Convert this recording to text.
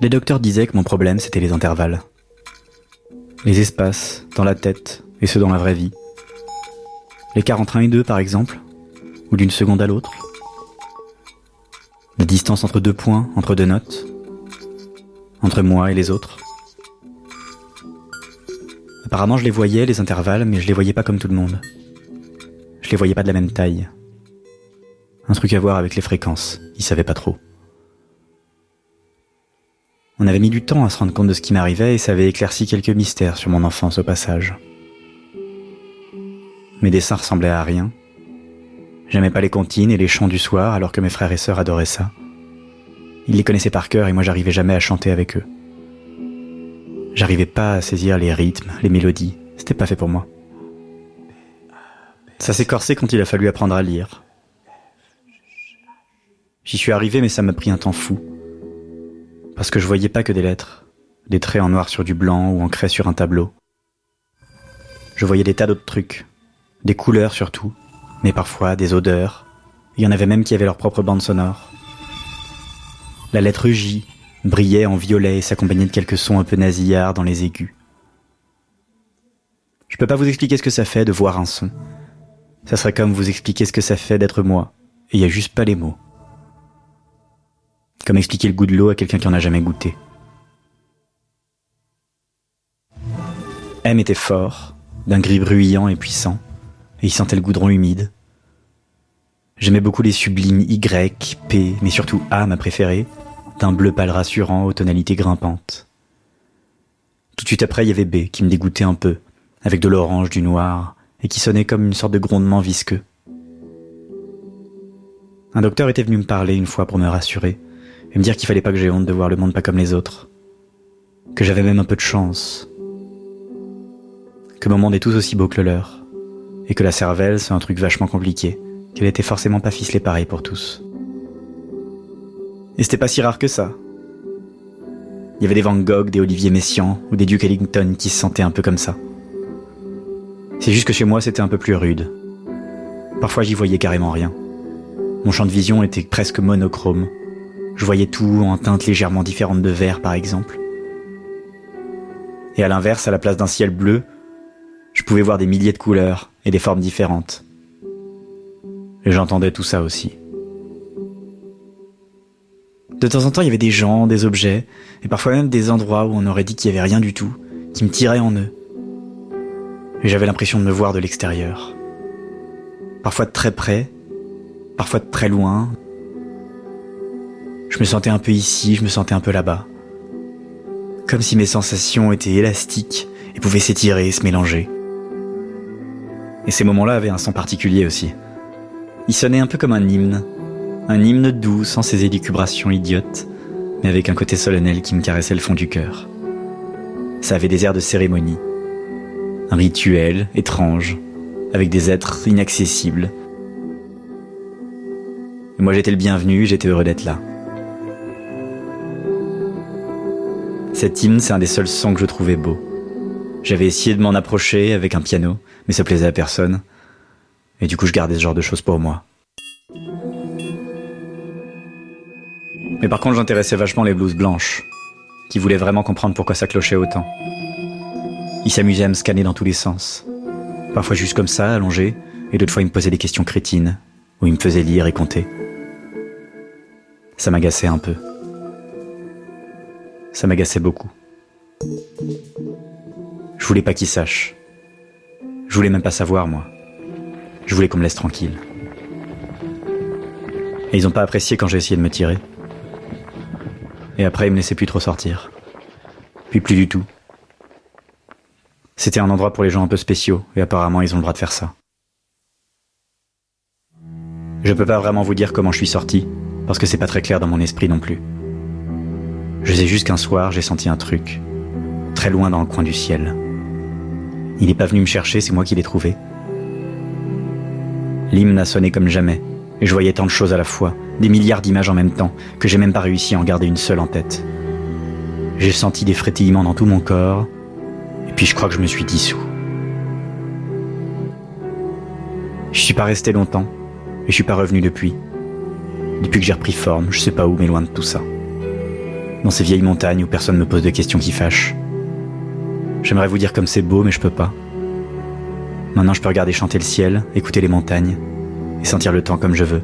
Les docteurs disaient que mon problème c'était les intervalles. Les espaces, dans la tête, et ceux dans la vraie vie. L'écart entre un et deux par exemple, ou d'une seconde à l'autre. La distance entre deux points, entre deux notes. Entre moi et les autres. Apparemment je les voyais, les intervalles, mais je les voyais pas comme tout le monde. Je les voyais pas de la même taille. Un truc à voir avec les fréquences, ils savaient pas trop. On avait mis du temps à se rendre compte de ce qui m'arrivait et ça avait éclairci quelques mystères sur mon enfance au passage. Mes dessins ressemblaient à rien. J'aimais pas les comptines et les chants du soir alors que mes frères et sœurs adoraient ça. Ils les connaissaient par cœur et moi j'arrivais jamais à chanter avec eux. J'arrivais pas à saisir les rythmes, les mélodies. C'était pas fait pour moi. Ça s'est corsé quand il a fallu apprendre à lire. J'y suis arrivé mais ça m'a pris un temps fou. Parce que je voyais pas que des lettres, des traits en noir sur du blanc ou ancrés sur un tableau. Je voyais des tas d'autres trucs, des couleurs surtout, mais parfois des odeurs. Il y en avait même qui avaient leur propre bande sonore. La lettre J brillait en violet et s'accompagnait de quelques sons un peu nasillards dans les aigus. Je peux pas vous expliquer ce que ça fait de voir un son. Ça serait comme vous expliquer ce que ça fait d'être moi, et il y a juste pas les mots. Comme expliquer le goût de l'eau à quelqu'un qui en a jamais goûté. M était fort, d'un gris bruyant et puissant, et il sentait le goudron humide. J'aimais beaucoup les sublimes Y, P, mais surtout A, ma préférée, d'un bleu pâle rassurant aux tonalités grimpantes. Tout de suite après, il y avait B, qui me dégoûtait un peu, avec de l'orange, du noir, et qui sonnait comme une sorte de grondement visqueux. Un docteur était venu me parler une fois pour me rassurer, me dire qu'il fallait pas que j'ai honte de voir le monde pas comme les autres. Que j'avais même un peu de chance. Que mon monde est tout aussi beau que le leur. Et que la cervelle, c'est un truc vachement compliqué. Qu'elle était forcément pas ficelée pareil pour tous. Et c'était pas si rare que ça. Il y avait des Van Gogh, des Olivier Messiaen ou des Duke Ellington qui se sentaient un peu comme ça. C'est juste que chez moi c'était un peu plus rude. Parfois j'y voyais carrément rien. Mon champ de vision était presque monochrome, je voyais tout en teintes légèrement différentes de vert, par exemple. Et à l'inverse, à la place d'un ciel bleu, je pouvais voir des milliers de couleurs et des formes différentes. Et j'entendais tout ça aussi. De temps en temps, il y avait des gens, des objets, et parfois même des endroits où on aurait dit qu'il n'y avait rien du tout, qui me tiraient en eux. Et j'avais l'impression de me voir de l'extérieur. Parfois de très près, parfois de très loin, je me sentais un peu ici, je me sentais un peu là-bas. Comme si mes sensations étaient élastiques et pouvaient s'étirer, se mélanger. Et ces moments-là avaient un son particulier aussi. Il sonnait un peu comme un hymne. Un hymne doux, sans ses élucubrations idiotes, mais avec un côté solennel qui me caressait le fond du cœur. Ça avait des airs de cérémonie. Un rituel étrange, avec des êtres inaccessibles. Moi j'étais le bienvenu, j'étais heureux d'être là. Cet hymne, c'est un des seuls sons que je trouvais beau. J'avais essayé de m'en approcher avec un piano, mais ça plaisait à personne. Et du coup, je gardais ce genre de choses pour moi. Mais par contre, j'intéressais vachement les blouses blanches, qui voulaient vraiment comprendre pourquoi ça clochait autant. Ils s'amusaient à me scanner dans tous les sens. Parfois juste comme ça, allongé, et d'autres fois ils me posaient des questions crétines, ou ils me faisaient lire et compter. Ça m'agaçait un peu ça m'agaçait beaucoup. Je voulais pas qu'ils sachent. Je voulais même pas savoir, moi. Je voulais qu'on me laisse tranquille. Et ils ont pas apprécié quand j'ai essayé de me tirer. Et après, ils me laissaient plus trop sortir. Puis plus du tout. C'était un endroit pour les gens un peu spéciaux, et apparemment ils ont le droit de faire ça. Je peux pas vraiment vous dire comment je suis sorti, parce que c'est pas très clair dans mon esprit non plus. Je sais juste qu'un soir, j'ai senti un truc, très loin dans le coin du ciel. Il n'est pas venu me chercher, c'est moi qui l'ai trouvé. L'hymne a sonné comme jamais, et je voyais tant de choses à la fois, des milliards d'images en même temps, que j'ai même pas réussi à en garder une seule en tête. J'ai senti des frétillements dans tout mon corps, et puis je crois que je me suis dissous. Je suis pas resté longtemps, et je suis pas revenu depuis. Depuis que j'ai repris forme, je sais pas où, mais loin de tout ça. Dans ces vieilles montagnes où personne me pose de questions qui fâchent. J'aimerais vous dire comme c'est beau, mais je peux pas. Maintenant, je peux regarder chanter le ciel, écouter les montagnes et sentir le temps comme je veux.